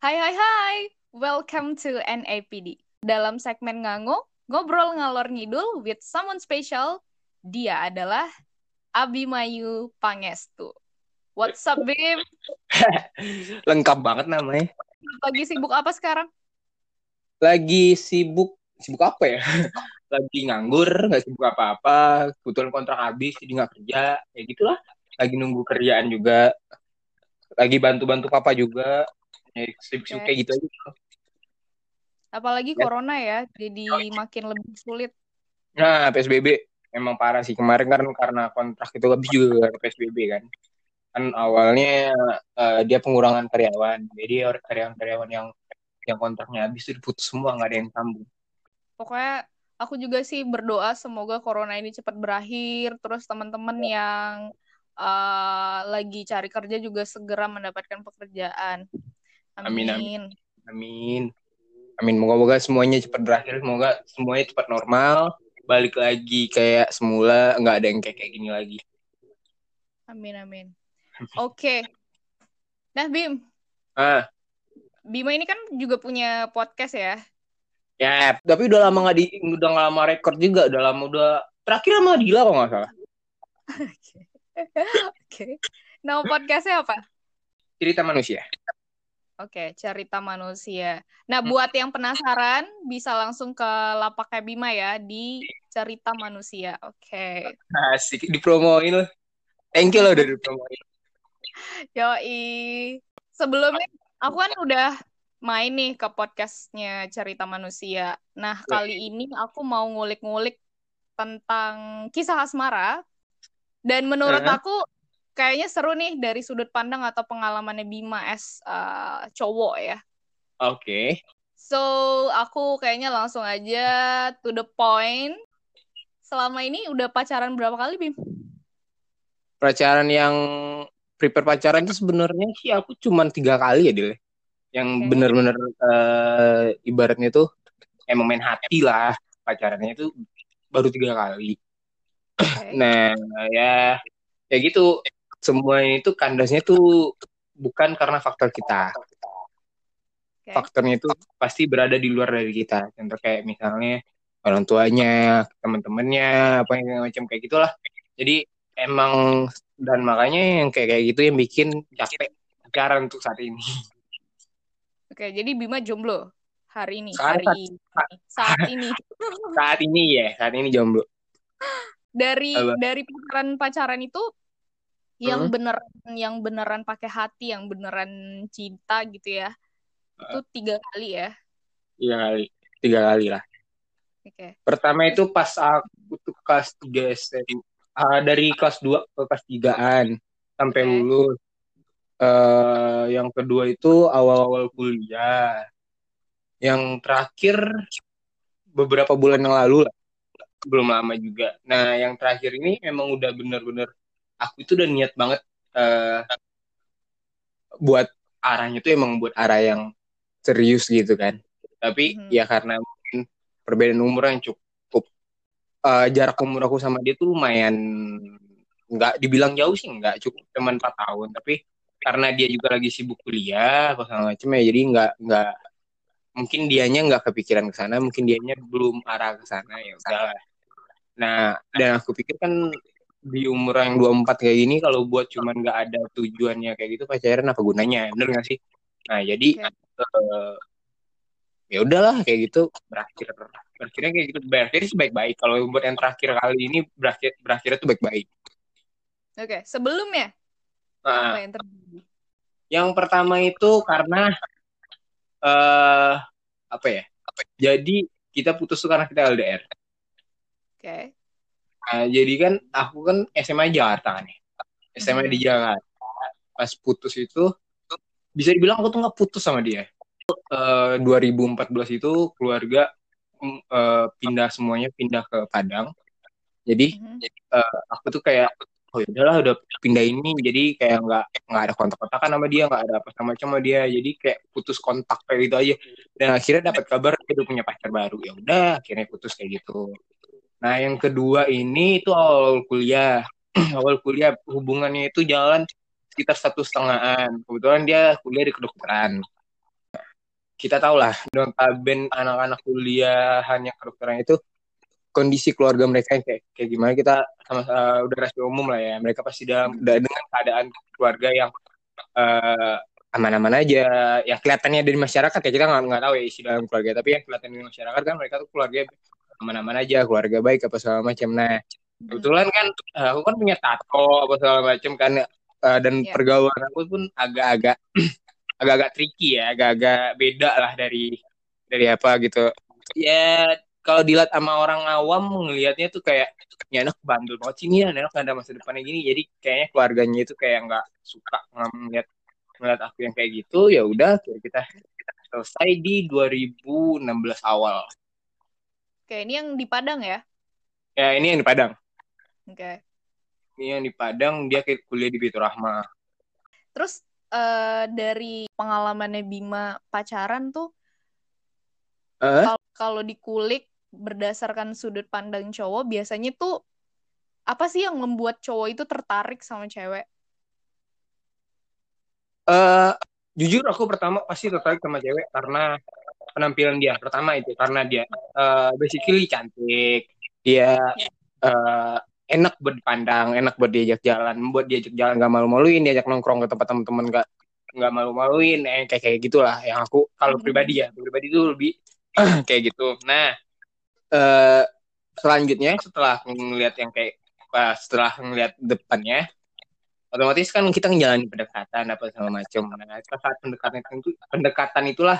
Hai hai hai, welcome to NAPD. Dalam segmen Ngango, ngobrol ngalor ngidul with someone special, dia adalah Abimayu Pangestu. What's up, Bim? Lengkap banget namanya. Lagi sibuk apa sekarang? Lagi sibuk, sibuk apa ya? Lagi nganggur, nggak sibuk apa-apa. Kebetulan kontrak habis, jadi nggak kerja. Ya gitulah. Lagi nunggu kerjaan juga. Lagi bantu-bantu papa juga. Ya, Oke. kayak gitu aja. Apalagi Ya. corona ya, jadi makin lebih sulit. Nah, PSBB emang parah sih. Kemarin kan karena kontrak itu habis juga PSBB kan. Kan awalnya eh, dia pengurangan karyawan. Jadi karyawan-karyawan yang yang kontraknya habis itu diputus semua, nggak ada yang sambung. Pokoknya aku juga sih berdoa semoga corona ini cepat berakhir, terus teman-teman yang uh, lagi cari kerja juga segera mendapatkan pekerjaan. Amin, Amin. Amin. Amin. Moga-moga semuanya cepat berakhir. Semoga semuanya cepat normal. Balik lagi kayak semula. Nggak ada yang kayak kayak gini lagi. Amin, amin. Oke. Nah, Bim, Ah, Bima ini kan juga punya podcast ya. ya. Tapi udah lama nggak di, udah nggak lama record juga. Udah lama udah terakhir sama Dila kok nggak salah. Oke. Nama podcastnya apa? Cerita manusia. Oke, cerita manusia. Nah, Hmm. buat yang penasaran, bisa langsung ke lapaknya Bima ya di cerita manusia. Oke. Asik dipromoin loh. Thank you loh udah dipromoin. Yoi. Sebelumnya aku kan udah main nih ke podcastnya Cerita Manusia. Nah, kali ini aku mau ngulik-ngulik tentang kisah asmara. Dan menurut Heeh. aku kayaknya seru nih dari sudut pandang atau pengalamannya Bima as uh, cowok ya. Oke. So, aku kayaknya langsung aja to the point. Selama ini udah pacaran berapa kali, Bim? Pacaran yang prepare pacaran itu sebenarnya sih aku cuman tiga kali ya Dil. Yang Oke. bener-bener eh, ibaratnya tuh emang main hati lah pacarannya itu baru tiga kali. Oke. Nah, ya ya gitu. Semua itu kandasnya tuh bukan karena faktor kita. Oke. Faktornya itu pasti berada di luar dari kita. Contoh kayak misalnya orang tuanya, teman-temannya, apa yang macam kayak gitulah. Jadi emang dan makanya yang kayak kayak gitu yang bikin capek pacaran untuk saat ini. Oke, jadi Bima jomblo hari ini, Sekarang hari ini, saat ini. Saat ini ya, saat ini jomblo. Dari Apa? dari pacaran-pacaran itu yang Hmm. beneran yang beneran pakai hati, yang beneran cinta gitu ya. Itu tiga kali ya. Tiga kali, tiga kali lah. Oke. Pertama itu pas aku tuh kelas 3 SMA. Ah, dari kelas 2 ke kelas 3-an sampai Oke. lulus. Eh, yang kedua itu awal-awal kuliah. Yang terakhir beberapa bulan yang lalu lah. Belum lama juga. Nah, yang terakhir ini memang udah bener-bener aku itu udah niat banget eh, buat arahnya tuh emang buat arah yang serius gitu kan. Tapi Mhm. ya karena mungkin perbedaan umur yang cukup eh, jarak umur aku sama dia tuh lumayan nggak dibilang jauh sih nggak cukup cuma 4 tahun tapi karena dia juga lagi sibuk kuliah apa segala macam ya jadi nggak nggak mungkin dianya nggak kepikiran ke sana mungkin dianya belum arah ke sana ya udahlah nah dan aku pikir kan di umur yang 24 kayak gini kalau buat cuman nggak ada tujuannya kayak gitu pacaran apa gunanya? Bener nggak sih? Nah jadi Oke. eh, ya udahlah kayak gitu. Berakhir berakhirnya kayak gitu. Berakhir sih baik-baik. Kalau buat yang terakhir kali ini berakhir berakhirnya tuh baik-baik. Oke, sebelumnya? Nah apa yang terjadi? yang pertama itu karena eh apa ya? Jadi kita putus tuh karena kita LDR Oke. Nah, jadi kan aku kan SMA Jakarta kan ya. SMA Mhm. di Jakarta. Pas putus itu bisa dibilang aku tuh nggak putus sama dia. Eh, 2014 itu keluarga mm, eh, pindah semuanya pindah ke Padang. Jadi Mhm. eh, aku tuh kayak oh ya udahlah udah pindah ini. Jadi kayak nggak nggak ada kontak-kontakan sama dia nggak ada apa sama sama dia. Jadi kayak putus kontak kayak gitu aja. Dan akhirnya dapat kabar dia udah punya pacar baru. Ya udah akhirnya putus kayak gitu nah yang kedua ini itu awal kuliah. Awal kuliah hubungannya itu jalan sekitar satu setengahan. Kebetulan dia kuliah di kedokteran. Kita tahu lah notaben anak-anak kuliah hanya kedokteran itu kondisi keluarga mereka yang kayak kayak gimana kita sama uh, udah rahasia umum lah ya. Mereka pasti dalam dengan keadaan keluarga yang uh, aman-aman aja. Yang kelihatannya dari masyarakat ya kita nggak nggak tahu ya isi dalam keluarga tapi yang kelihatan dari masyarakat kan mereka tuh keluarga aman-aman aja keluarga baik apa segala macam nah kebetulan kan uh, aku kan punya tato apa segala macam kan uh, dan yeah. pergaulan aku pun agak-agak agak-agak tricky ya agak-agak beda lah dari dari apa gitu. Ya kalau dilihat sama orang awam ngelihatnya tuh kayak ya anak bandel banget sih nih anak gak ada masa depannya gini. Jadi kayaknya keluarganya itu kayak nggak suka ngeliat ngeliat aku yang kayak gitu ya udah kita kita selesai di 2016 awal oke ini yang di Padang ya ya ini yang di Padang oke ini yang di Padang dia kuliah di Bitu Rahma terus uh, dari pengalamannya Bima pacaran tuh uh? kalau dikulik berdasarkan sudut pandang cowok biasanya tuh apa sih yang membuat cowok itu tertarik sama cewek? Uh, jujur aku pertama pasti tertarik sama cewek karena penampilan dia. Pertama itu karena dia uh, basically cantik, dia uh, enak buat dipandang, enak buat diajak jalan, buat diajak jalan gak malu-maluin, diajak nongkrong ke tempat teman-teman gak nggak malu-maluin, eh, kayak kayak gitulah. Yang aku kalau hmm. pribadi ya, pribadi itu lebih kayak gitu. Nah, uh, selanjutnya setelah ngelihat yang kayak uh, setelah ngelihat depannya otomatis kan kita ngejalanin pendekatan apa segala macam nah saat pendekatan itu pendekatan itulah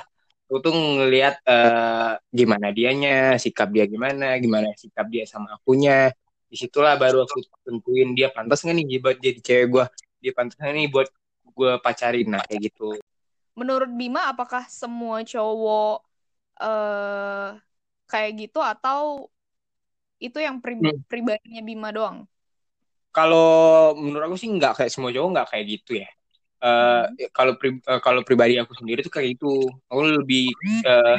aku tuh ngelihat uh, gimana dianya sikap dia gimana gimana sikap dia sama akunya di situlah baru aku tentuin dia pantas nggak nih buat jadi cewek gue dia pantas nggak nih buat gue pacarin nah kayak gitu menurut Bima apakah semua cowok uh, kayak gitu atau itu yang pri hmm. pribadinya Bima doang? Kalau menurut aku sih nggak kayak semua cowok nggak kayak gitu ya. Uh, hmm. Kalau pri uh, kalau pribadi aku sendiri tuh kayak itu. Aku lebih uh,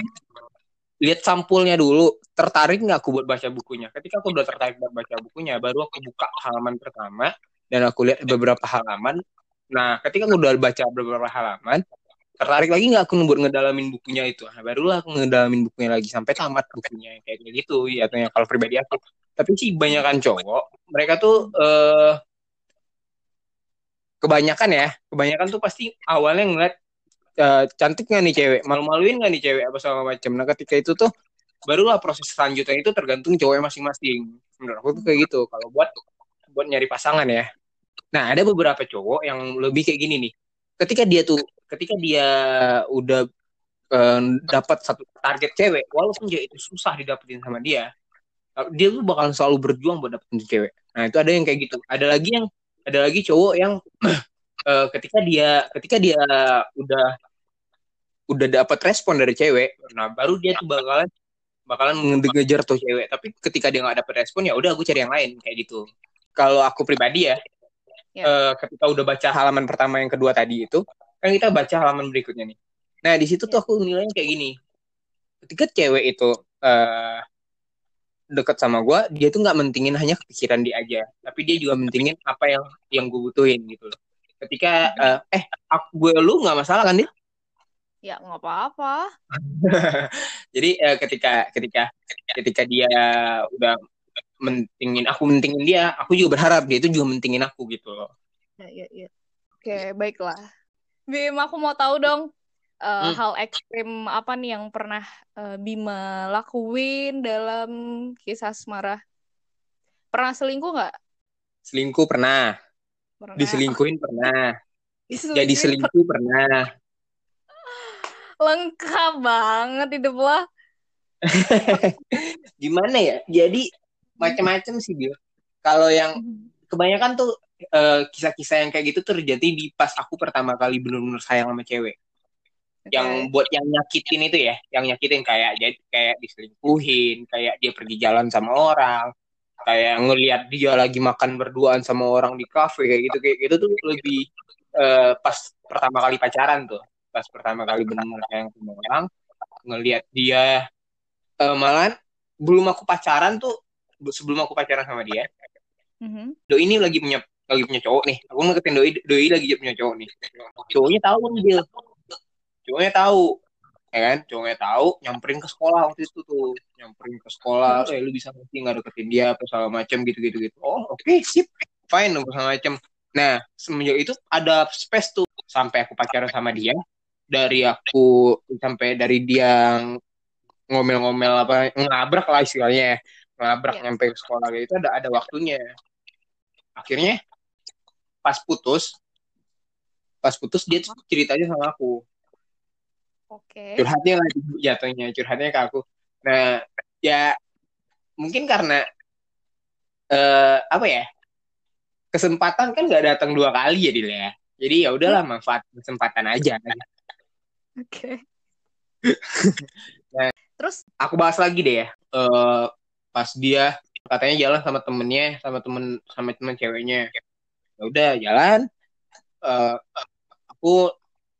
lihat sampulnya dulu. Tertarik nggak aku buat baca bukunya? Ketika aku udah tertarik buat baca bukunya, baru aku buka halaman pertama dan aku lihat beberapa halaman. Nah, ketika aku udah baca beberapa halaman, tertarik lagi nggak aku buat ngedalamin bukunya itu nah, barulah aku ngedalamin bukunya lagi sampai tamat bukunya kayak gitu ya kalau pribadi aku tapi sih kebanyakan cowok mereka tuh uh, kebanyakan ya kebanyakan tuh pasti awalnya ngeliat uh, cantik nggak nih cewek? Malu-maluin nggak nih cewek apa segala macam nah ketika itu tuh barulah proses selanjutnya itu tergantung cowok masing-masing. Menurut aku tuh kayak gitu. Kalau buat buat nyari pasangan ya. Nah ada beberapa cowok yang lebih kayak gini nih. Ketika dia tuh ketika dia udah uh, dapat satu target cewek walaupun dia itu susah didapetin sama dia dia tuh bakal selalu berjuang buat dapetin cewek. Nah itu ada yang kayak gitu. Ada lagi yang ada lagi cowok yang uh, ketika dia ketika dia udah udah dapat respon dari cewek nah baru dia tuh bakalan bakalan ngejar tuh cewek tapi ketika dia nggak dapet respon ya udah aku cari yang lain kayak gitu kalau aku pribadi ya yeah. Ya. uh, ketika udah baca halaman pertama yang kedua tadi itu kan kita baca halaman berikutnya nih nah di situ tuh aku nilainya kayak gini ketika cewek itu uh, deket sama gue dia tuh nggak mentingin hanya kepikiran dia aja. Tapi dia juga mentingin apa yang yang gue butuhin gitu loh. Ketika uh, eh aku gue lu nggak masalah kan dia ya nggak apa-apa. Jadi uh, ketika ketika ketika dia udah mentingin aku mentingin dia aku juga berharap dia itu juga mentingin aku gitu loh. Ya ya ya. Oke baiklah. Bima, aku mau tahu dong uh, hmm. hal ekstrim apa nih yang pernah uh, Bima lakuin dalam kisah asmara? Pernah selingkuh nggak? Selingkuh pernah. pernah. Diselingkuhin pernah. Diselingkuhin Jadi selingkuh pernah. Lengkap banget hidup lo. Gimana ya? Jadi macam-macam sih dia. Kalau yang kebanyakan tuh kisah kisah-kisah yang kayak gitu terjadi di pas aku pertama kali benar-benar sayang sama cewek. Okay. Yang buat yang nyakitin itu ya, yang nyakitin kayak jadi kayak diselingkuhin, kayak dia pergi jalan sama orang, kayak ngelihat dia lagi makan berduaan sama orang di kafe kayak gitu kayak gitu tuh lebih uh, pas pertama kali pacaran tuh, pas pertama kali benar-benar sayang sama orang, ngelihat dia uh, malah belum aku pacaran tuh sebelum aku pacaran sama dia, mm-hmm. do ini lagi punya lagi punya cowok nih aku ngeketin doi doi lagi punya cowok nih cowoknya tahu nih dia cowoknya tahu ya kan? Cowoknya tahu nyamperin ke sekolah waktu itu tuh. Nyamperin ke sekolah eh lu bisa ngerti nggak deketin dia? apa segala macam gitu gitu. Gitu oh oke okay, sip fine apa segala macam nah semenjak itu ada space tuh. Sampai aku pacaran sama dia dari aku sampai dari dia ngomel-ngomel apa ngabrak lah istilahnya ya. ngabrak yeah. nyampe ke sekolah gitu ada ada waktunya. Akhirnya pas putus pas putus dia ceritanya sama aku Oke. Okay. Curhatnya lah jatuhnya, curhatnya ke aku. Nah, ya mungkin karena uh, apa ya? Kesempatan kan gak datang dua kali ya, Dil ya. Jadi ya udahlah manfaat kesempatan aja. Oke. Okay. nah, terus aku bahas lagi deh ya. Uh, pas dia katanya jalan sama temennya, sama temen sama temen ceweknya. Ya udah jalan. Uh, aku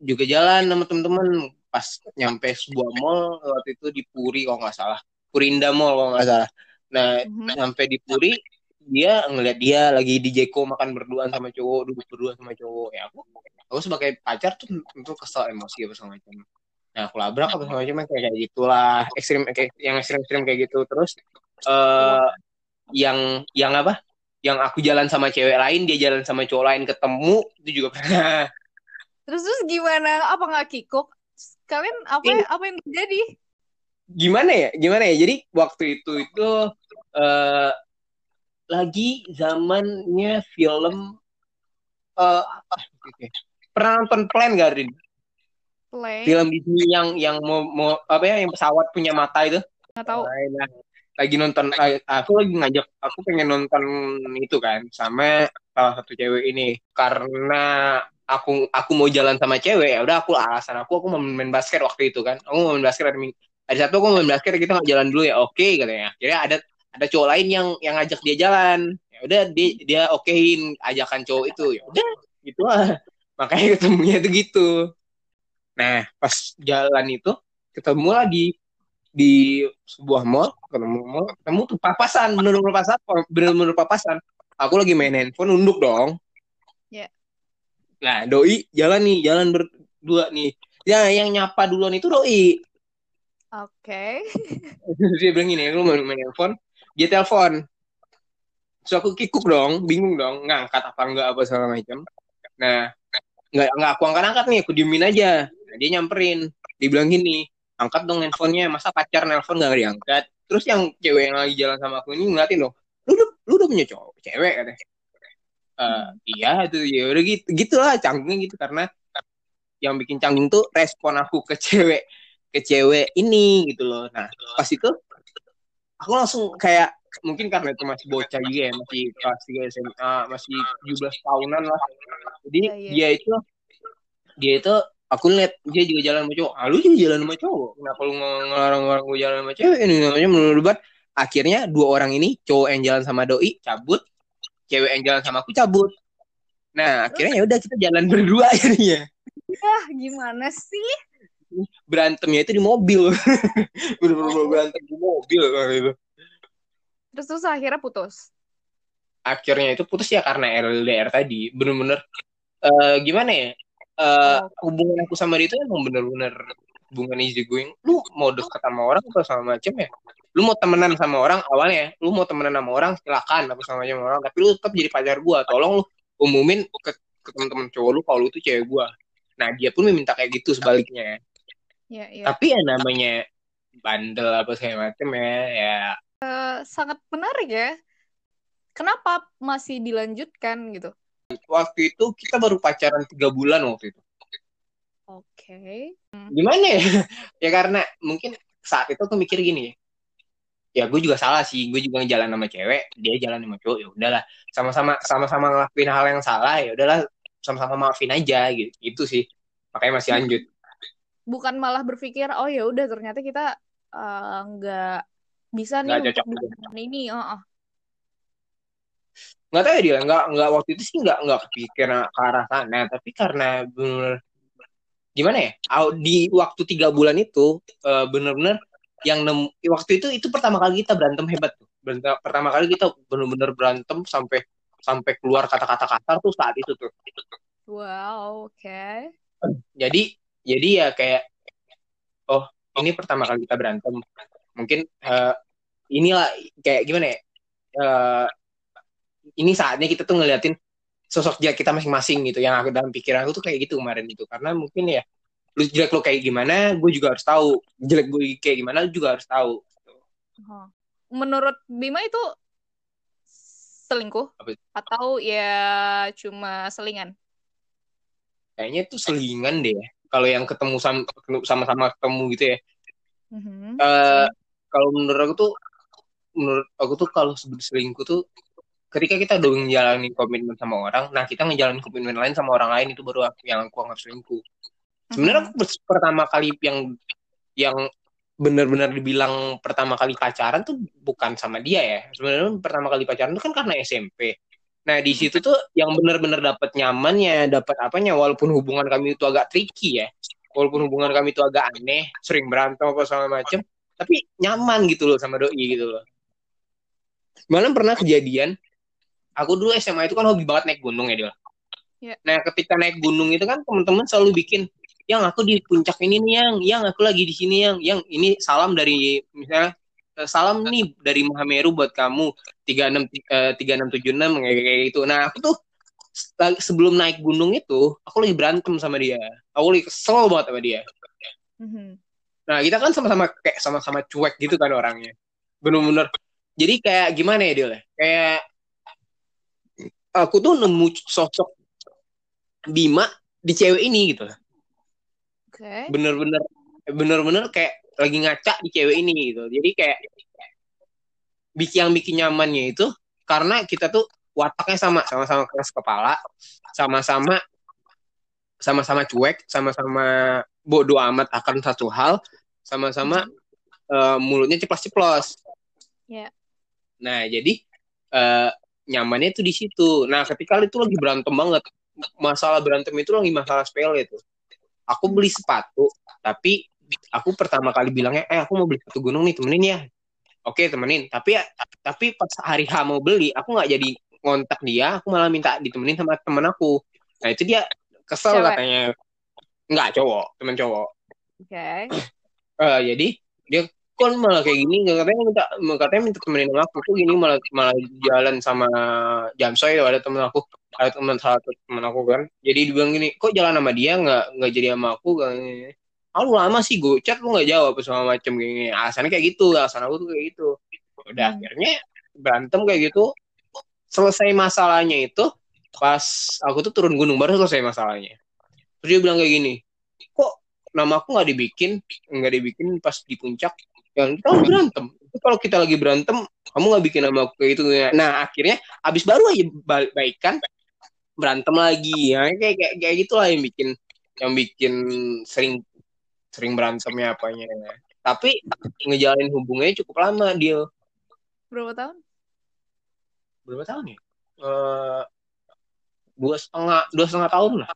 juga jalan sama temen-temen pas nyampe sebuah mall waktu itu di Puri kalau nggak salah. Purinda Mall kalau nggak salah. Nah mm-hmm. nyampe di Puri dia ngeliat dia lagi di Jeko makan berduaan sama cowok duduk berdua sama cowok. Ya aku aku sebagai pacar tuh tentu kesel emosi apa segala macam. Nah aku labrak apa segala macam kayak kayak gitulah. Ekstrim kayak yang ekstrim ekstrim kayak gitu. Terus uh, yang yang apa? Yang aku jalan sama cewek lain dia jalan sama cowok lain ketemu itu juga pernah. Terus terus gimana? Apa nggak kikuk kalian apa eh, apa yang terjadi gimana ya gimana ya jadi waktu itu itu uh, lagi zamannya film uh, apa gitu pernah nonton Plan gak Rin? Plan. Film Disney yang yang mau, mau apa ya yang pesawat punya mata itu? Nggak tahu. Nah, lagi nonton aku lagi ngajak aku pengen nonton itu kan sama salah satu cewek ini karena aku aku mau jalan sama cewek ya udah aku alasan aku aku mau main basket waktu itu kan. Aku mau main basket hari, hari satu aku mau main basket kita nggak jalan dulu ya oke okay, katanya. Jadi ada ada cowok lain yang yang ngajak dia jalan. Ya udah dia dia okein ajakan cowok itu ya udah gitu lah. Makanya ketemunya itu gitu. Nah pas jalan itu ketemu lah di sebuah mall ketemu mall ketemu tuh papasan bener-bener papasan bener-bener papasan. Aku lagi main handphone nunduk dong Nah, doi jalan nih, jalan berdua nih. Ya, yang nyapa duluan itu doi. Oke. Okay. dia bilang gini, lu main handphone, dia telepon. So aku kikuk dong, bingung dong, ngangkat apa enggak apa segala macam. Nah, nggak nggak aku angkat angkat nih, aku diemin aja. Nah, dia nyamperin, dia bilang gini, angkat dong handphonenya, masa pacar nelpon nggak diangkat. Terus yang cewek yang lagi jalan sama aku ini ngeliatin loh, lu udah, lu udah punya cowok, cewek katanya uh, iya itu ya udah gitu gitulah canggungnya gitu karena yang bikin canggung tuh respon aku ke cewek ke cewek ini gitu loh. Nah pas itu aku langsung kayak mungkin karena itu masih bocah juga ya masih kelas 3 SMA masih 17 tahunan lah. Jadi ya, ya. dia itu dia itu aku lihat dia juga jalan sama cowok. Ah, lu juga jalan sama cowok? Kenapa lu ngelarang orang gue jalan sama cewek? Ini namanya menurut akhirnya dua orang ini cowok yang jalan sama doi cabut cewek yang jalan sama aku cabut. Nah akhirnya ya udah kita jalan berdua akhirnya. Ya gimana sih? Berantemnya itu di mobil. Bener-bener berantem di mobil gitu terus terus akhirnya putus? Akhirnya itu putus ya karena LDR tadi. Bener-bener uh, gimana ya? Uh, oh. hubungan aku sama dia itu emang bener-bener hubungan easy going. Lu mau deket sama orang atau sama macam ya lu mau temenan sama orang awalnya lu mau temenan sama orang silakan apa sama orang. Tapi lu tetap jadi pacar gua. Tolong lu umumin ke, ke teman-teman cowok lu kalau lu tuh cewek gua. Nah dia pun meminta kayak gitu sebaliknya. Ya, ya. tapi ya namanya bandel apa segala macam ya ya. Uh, sangat menarik ya. Kenapa masih dilanjutkan gitu? Waktu itu kita baru pacaran tiga bulan waktu itu. Oke. Okay. gimana ya? Ya karena mungkin saat itu aku mikir gini ya gue juga salah sih. Gue juga jalan sama cewek dia jalan sama cowok ya udahlah. Sama-sama sama-sama ngelakuin hal yang salah ya udahlah. Sama-sama maafin aja gitu. Itu sih. Makanya masih lanjut. Bukan malah berpikir oh ya udah ternyata kita eh, nggak uh, bisa nih gak dengan ini uh -uh. nggak tahu ya dia nggak nggak waktu itu sih nggak nggak kepikiran ke arah sana. Tapi karena bener gimana ya di waktu tiga bulan itu uh, bener-bener yang nem waktu itu itu pertama kali kita berantem hebat tuh. Pertama kali kita benar-benar berantem sampai sampai keluar kata-kata kasar tuh saat itu tuh. Wow, oke. Okay. Jadi jadi ya kayak oh ini pertama kali kita berantem mungkin uh, inilah kayak gimana ya uh, ini saatnya kita tuh ngeliatin sosok dia kita masing-masing gitu yang aku dalam pikiran aku tuh kayak gitu kemarin itu karena mungkin ya lu jelek lu kayak gimana gue juga harus tahu. Jelek gue kayak gimana lu juga harus tahu. Menurut Bima itu selingkuh Apa? atau ya cuma selingan? Kayaknya itu selingan deh. Kalau yang ketemu sama sama-sama ketemu gitu ya. Mm-hmm. uh, kalau menurut aku tuh menurut aku tuh kalau selingkuh tuh ketika kita udah ngejalanin komitmen sama orang, nah kita ngejalanin komitmen lain sama orang lain itu baru yang aku anggap selingkuh. Sebenarnya aku pertama kali yang yang benar-benar dibilang pertama kali pacaran tuh bukan sama dia ya. Sebenarnya pertama kali pacaran tuh kan karena SMP. Nah di situ tuh yang benar-benar dapat nyamannya, dapat apanya, walaupun hubungan kami itu agak tricky ya, walaupun hubungan kami itu agak aneh, sering berantem apa sama macem, tapi nyaman gitu loh sama doi gitu loh. Malam pernah kejadian aku dulu SMA itu kan hobi banget naik gunung ya dia. Yeah. Nah ketika naik gunung itu kan teman-teman selalu bikin yang aku di puncak ini nih yang yang aku lagi di sini yang yang ini salam dari misalnya eh, salam nih dari Mahameru buat kamu tiga enam eh, tiga enam tujuh enam kayak gitu. Nah aku tuh sebelum naik gunung itu aku lagi berantem sama dia. Aku lagi kesel banget sama dia. Mm-hmm. Nah kita kan sama-sama kayak sama-sama cuek gitu kan orangnya. Bener-bener. Jadi kayak gimana ya dia? Kayak aku tuh nemu sosok Bima di cewek ini gitu. Oke. Okay. Bener-bener bener-bener kayak lagi ngaca di cewek ini gitu. Jadi kayak bikin yang bikin nyamannya itu karena kita tuh wataknya sama, sama-sama keras kepala, sama-sama sama-sama cuek, sama-sama bodoh amat akan satu hal, sama-sama uh, mulutnya ceplos-ceplos. Yeah. Nah, jadi uh, nyamannya itu di situ. Nah, ketika itu lagi berantem banget, masalah berantem itu lagi masalah sepele itu. Aku beli sepatu, tapi aku pertama kali bilangnya, eh aku mau beli sepatu gunung nih, temenin ya. Oke, temenin. Tapi ya, tapi pas hari H mau beli, aku nggak jadi ngontak dia, aku malah minta ditemenin sama temen aku. Nah, itu dia kesel Cewek. katanya. Nggak, cowok, temen cowok. Oke. Okay. Uh, jadi dia kok malah kayak gini katanya minta katanya minta temenin sama aku. Tuh gini malah malah jalan sama Jamsoy ada temen aku ada teman satu temen aku kan. Jadi dia bilang gini kok jalan sama dia? Nggak nggak jadi sama aku? Kan ah lu lama sih gue chat lu nggak jawab sama macam gini. Alasannya kayak gitu alasan aku tuh kayak gitu. Udah hmm. akhirnya berantem kayak gitu. Selesai masalahnya itu pas aku tuh turun gunung baru selesai masalahnya. Terus dia bilang kayak gini kok nama aku nggak dibikin? Nggak dibikin pas di puncak yang kita lagi berantem. Itu kalau kita lagi berantem kamu nggak bikin nama aku kayak gitu nah akhirnya abis baru aja baikan berantem lagi. Ya kayak kayak, kayak gitulah yang bikin yang bikin sering sering berantemnya apanya. Tapi ngejalin hubungannya cukup lama dia berapa tahun? Berapa tahun ya? Uh, dua setengah dua setengah tahun lah.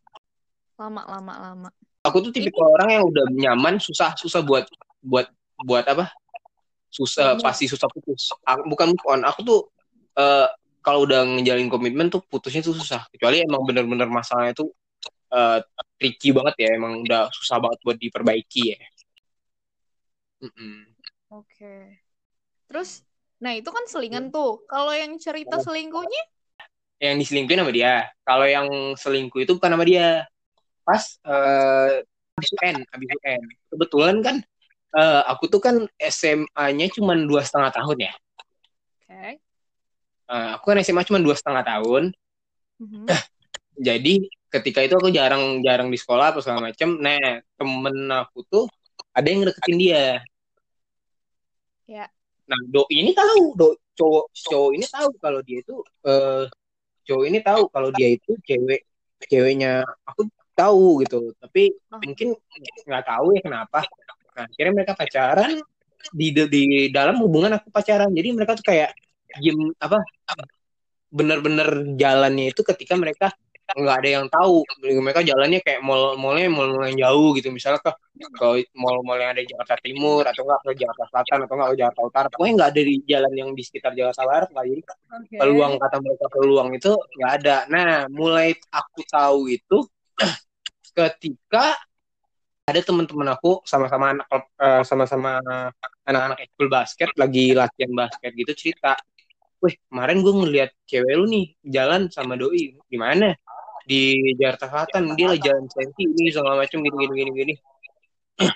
Lama lama lama. Aku tuh tipe orang yang udah nyaman susah susah buat buat buat apa? Susah hmm. pasti susah putus. Bukan move on. Aku tuh uh, kalau udah ngejalin komitmen tuh putusnya tuh susah. Kecuali emang bener-bener masalahnya tuh uh, tricky banget ya. Emang udah susah banget buat diperbaiki ya. Mm -mm. oke. Okay. terus nah itu kan selingan tuh. Kalau yang cerita selingkuhnya? Yang diselingkuhin sama dia. Kalau yang selingkuh itu bukan sama dia. Pas uh, habis UN habis UN kebetulan kan uh, aku tuh kan SMA-nya cuma dua setengah tahun ya. Oke. Okay. Uh, aku kan SMA cuma dua setengah tahun. Mm-hmm. Jadi ketika itu aku jarang-jarang di sekolah apa segala macem. Nah temen aku tuh ada yang deketin dia. Ya. Yeah. Nah do ini tahu, do cowok cowok ini tahu kalau dia itu uh, cowok ini tahu kalau dia itu cewek ceweknya aku tahu gitu tapi oh. mungkin nggak tahu ya kenapa Nah, akhirnya mereka pacaran di di dalam hubungan aku pacaran. Jadi mereka tuh kayak diem apa bener-bener jalannya itu ketika mereka nggak ada yang tahu. Mereka jalannya kayak mall mallnya mall mall yang jauh gitu. Misalnya ke ke mall mall yang ada di Jakarta Timur atau enggak ke Jakarta Selatan atau enggak ke Jakarta Utara. Pokoknya nggak ada di jalan yang di sekitar Jakarta Barat lah. Jadi okay. peluang kata mereka peluang itu nggak ada. Nah mulai aku tahu itu ketika ada teman-teman aku sama-sama anak uh, sama-sama anak-anak ekskul basket lagi latihan basket gitu cerita weh kemarin gue ngeliat cewek lu nih jalan sama doi gimana di Jakarta Selatan dia lagi jalan senti ini segala macam gini gini gini gini.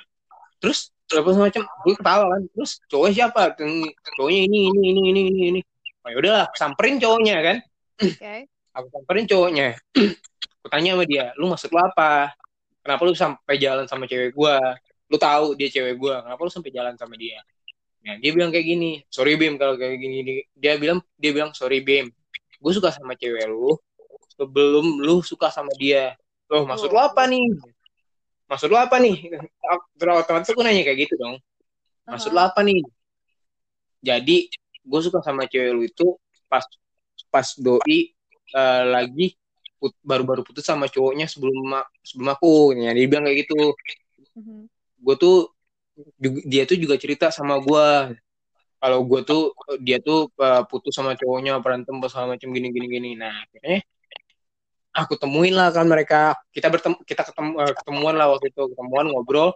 Terus apa semacam gue ketawa kan terus cowoknya siapa? Cowoknya ini ini ini ini ini ini. Oh, udahlah samperin cowoknya kan. Okay. aku samperin cowoknya. Aku tanya sama dia lu maksud lu apa kenapa lu sampai jalan sama cewek gue lu tahu dia cewek gue kenapa lu sampai jalan sama dia Nah, dia bilang kayak gini, sorry Bim kalau kayak gini. Dia bilang dia bilang sorry Bim, gue suka sama cewek lu sebelum lu suka sama dia. Loh, maksud lu apa nih? Maksud lu apa nih? Otomatis aku nanya kayak gitu dong. Maksud lu apa nih? Jadi gue suka sama cewek lu itu pas pas doi uh, lagi baru-baru put, putus sama cowoknya sebelum sebelum aku. Ya, dia bilang kayak gitu. -huh. Gue tuh dia tuh juga cerita sama gue kalau gue tuh dia tuh uh, putus sama cowoknya berantem sama macam gini gini gini. Nah akhirnya aku temuin lah kan mereka. Kita bertemu kita ketemu uh, ketemuan lah waktu itu. Ketemuan ngobrol.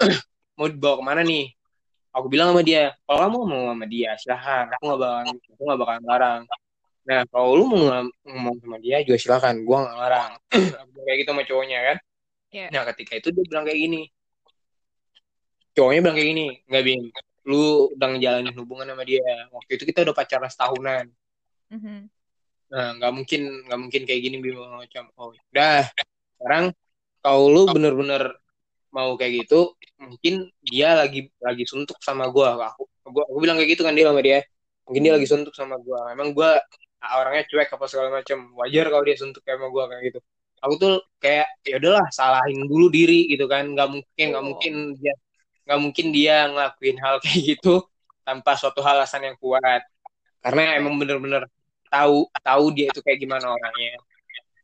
Mau dibawa ke mana nih? Aku bilang sama dia kalau kamu mau sama dia silahkan aku nggak bakal aku nggak bakal larang nah kalau lu mau ngomong sama dia juga silahkan gue nggak larang kayak gitu sama cowoknya kan? Yeah. nah ketika itu dia bilang kayak gini. Cowoknya bilang kayak gini nggak bing lu udah ngejalanin hubungan sama dia. Waktu itu kita udah pacaran setahunan. Mm-hmm. nah nggak mungkin nggak mungkin kayak gini bim macam oh udah. Sekarang kalau lu bener-bener mau kayak gitu mungkin dia lagi lagi suntuk sama gua. Aku gua aku bilang kayak gitu kan dia sama dia. Mungkin dia lagi suntuk sama gua. Memang gua orangnya cuek apa segala macam wajar kalau dia suntuk sama gua kayak gitu. Aku tuh kayak ya udahlah salahin dulu diri gitu kan. Nggak mungkin nggak oh. mungkin dia nggak mungkin dia ngelakuin hal kayak gitu tanpa suatu alasan yang kuat. Karena emang bener-bener tahu tahu dia itu kayak gimana orangnya.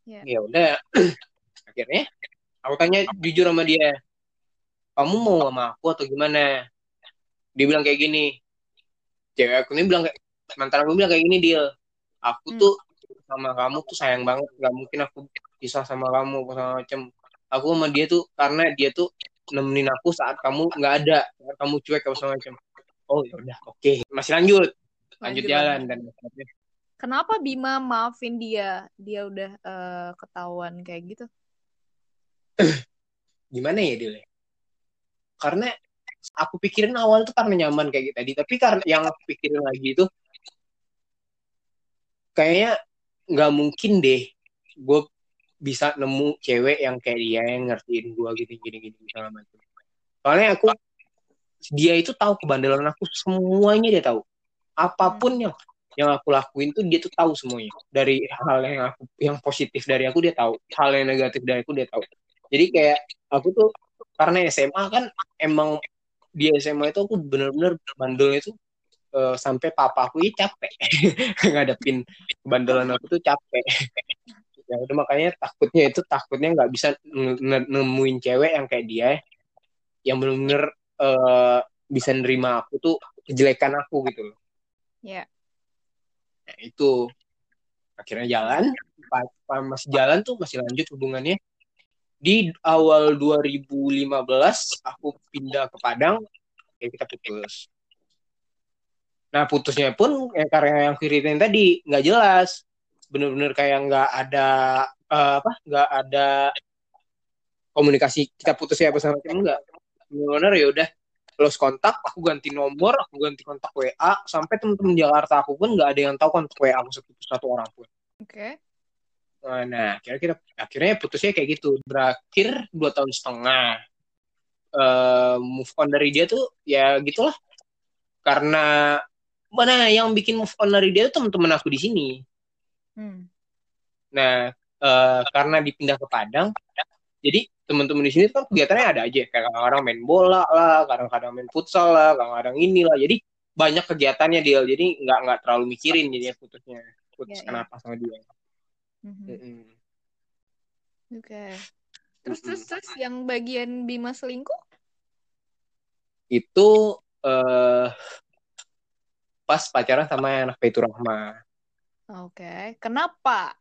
Yeah. ya udah akhirnya aku tanya jujur sama dia kamu mau sama aku atau gimana? Dia bilang kayak gini. Cewek aku ini bilang kayak mantan aku bilang kayak gini dia aku hmm. tuh sama kamu tuh sayang banget. Nggak mungkin aku pisah sama kamu sama macam aku sama dia tuh karena dia tuh nemenin aku saat kamu nggak ada kamu cuek atau segala macam oh ya udah oke. Okay. masih lanjut. Lanjut, lanjut jalan dan kenapa Bima maafin dia? Dia udah uh, ketahuan kayak gitu? Gimana ya dia karena aku pikirin awal tuh karena nyaman kayak gitu tadi. Tapi karena yang aku pikirin lagi itu kayaknya nggak mungkin deh gue bisa nemu cewek yang kayak dia yang ngertiin gue gini gini gini segala macam. Soalnya aku dia itu tahu kebandelan aku semuanya dia tahu. Apa pun yang yang aku lakuin tuh dia tuh tahu semuanya. Dari hal yang aku yang positif dari aku dia tahu. Hal yang negatif dari aku dia tahu. Jadi kayak aku tuh karena SMA kan emang di SMA itu aku bener-bener bandelnya itu uh, sampai papa aku ini capek. Ngadepin kebandelan aku tuh capek. Ya udah makanya takutnya itu takutnya nggak bisa nemuin cewek yang kayak dia yang benar-benar uh, bisa nerima aku tuh kejelekan aku gitu loh. Ya. Yeah. nah, itu. Akhirnya jalan pas masih jalan tuh masih lanjut hubungannya. Di awal 2015 aku pindah ke Padang ya kita putus nah putusnya pun yang karya yang ceritain tadi nggak jelas. Bener-bener kayak nggak ada uh, apa nggak ada komunikasi kita putus ya apa sama enggak bener ya udah. Close kontak aku ganti nomor aku ganti kontak WA sampai temen-temen Jakarta aku pun nggak ada yang tahu kontak WA aku satu satu orang pun. Oke. Okay. nah kira-kira akhirnya putusnya kayak gitu. Berakhir dua tahun setengah. Uh, move on dari dia tuh ya gitulah. Karena mana yang bikin move on dari dia tuh teman-teman aku di sini Hmm. Nah, uh, karena dipindah ke Padang, jadi teman-teman di sini kan kegiatannya ada aja. Kayak kadang-kadang main bola lah, kadang-kadang main futsal lah, kadang-kadang inilah. Jadi banyak kegiatannya dia. Jadi nggak nggak terlalu mikirin jadinya putusnya putus yeah, iya. kenapa yeah. sama dia. Mm-hmm. Mm-hmm. Oke. Okay. Terus terus terus yang bagian Bima selingkuh? Itu uh, pas pacaran sama anak Petur Rahma. Oke, okay. kenapa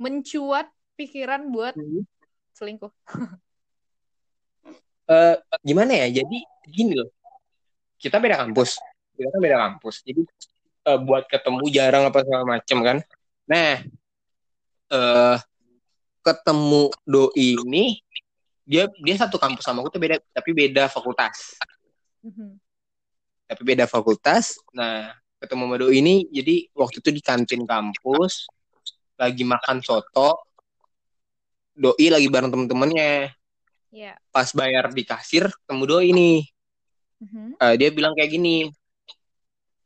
mencuat pikiran buat hmm. selingkuh? uh, gimana ya jadi gini loh kita beda kampus kita kan beda kampus jadi uh, buat ketemu jarang apa segala macem kan nah uh, ketemu doi ini dia dia satu kampus sama aku tuh beda tapi beda fakultas mm-hmm. Tapi beda fakultas. Nah ketemu sama doi ini jadi waktu itu di kantin kampus lagi makan soto doi lagi bareng temen-temennya. Yeah. pas bayar di kasir ketemu doi ini mm-hmm. uh, dia bilang kayak gini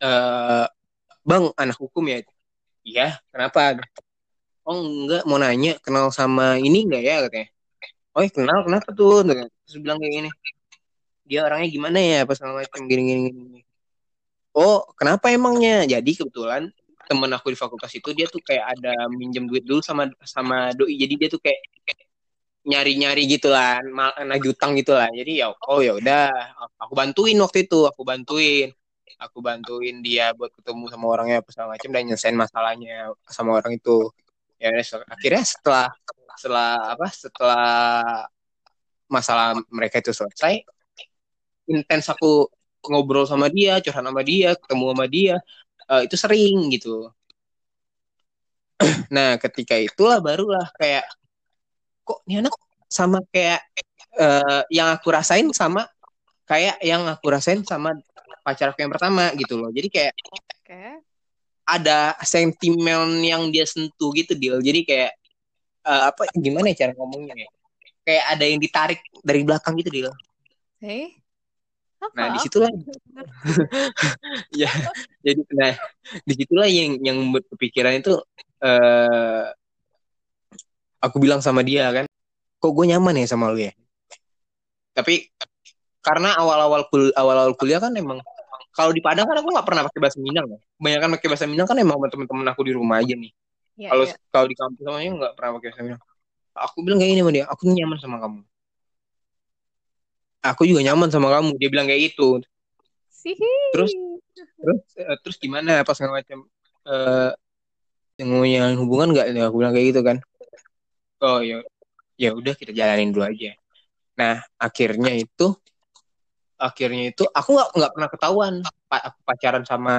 uh, bang anak hukum ya? Iya kenapa? Oh enggak mau nanya kenal sama ini enggak ya? katanya. Oh iya, kenal kenapa tuh? Terus bilang kayak gini dia orangnya gimana ya pas sama macam gini gini gini oh kenapa emangnya jadi kebetulan temen aku di fakultas itu dia tuh kayak ada minjem duit dulu sama sama doi jadi dia tuh kayak, kayak nyari-nyari gitu lah, nagih utang gitu lah. Jadi ya oh ya udah, aku bantuin waktu itu, aku bantuin. Aku bantuin dia buat ketemu sama orangnya apa segala macam dan nyelesain masalahnya sama orang itu. Ya akhirnya setelah setelah apa? Setelah masalah mereka itu selesai, intens aku ngobrol sama dia, curhat sama dia, ketemu sama dia, uh, itu sering gitu. nah, ketika itulah barulah kayak kok ini anak sama kayak uh, yang aku rasain sama kayak yang aku rasain sama pacar aku yang pertama gitu loh. Jadi kayak okay. ada sentimen yang dia sentuh gitu deal. Jadi kayak uh, apa gimana ya cara ngomongnya ya? Kayak ada yang ditarik dari belakang gitu deal. Hey? Apa? Nah di situlah ya jadi nah di situlah yang yang berpikiran itu uh, aku bilang sama dia kan kok gue nyaman ya sama lu ya tapi karena awal-awal kul awal-awal kuliah kan emang kalau di Padang kan aku nggak pernah pakai bahasa Minang ya. Banyak kan pakai bahasa Minang kan emang teman-teman aku di rumah aja nih. Yeah, kalau yeah. kalau di kampus semuanya nggak pernah pakai bahasa Minang. Aku bilang kayak gini sama dia, aku nyaman sama kamu. Aku juga nyaman sama kamu. Dia bilang kayak gitu. Sihi. Terus terus uh, terus gimana pas segala macam uh, yang hubungan nggak? Aku bilang kayak gitu kan oh ya ya udah kita jalanin dulu aja nah akhirnya itu akhirnya itu aku nggak nggak pernah ketahuan aku pacaran sama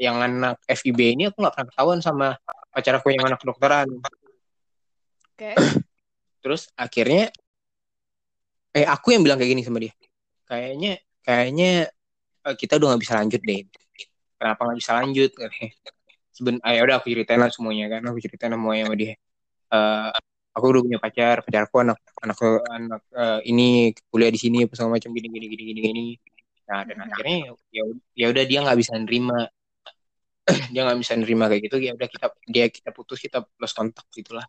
yang anak FIB ini aku nggak pernah ketahuan sama pacar aku yang anak kedokteran oke okay. terus akhirnya eh aku yang bilang kayak gini sama dia. Kayaknya kayaknya eh, kita udah nggak bisa lanjut deh. Kenapa nggak bisa lanjut? Seben ah, ya udah aku ceritain lah semuanya kan. Aku ceritain semuanya sama dia. Uh, aku udah punya pacar pacarku anak anak anak uh, ini kuliah di sini apa segala macam gini gini gini gini gini. Nah dan akhirnya ya ya udah dia nggak bisa nerima. Dia nggak bisa nerima kayak gitu. Ya udah kita dia kita putus kita lost kontak gitulah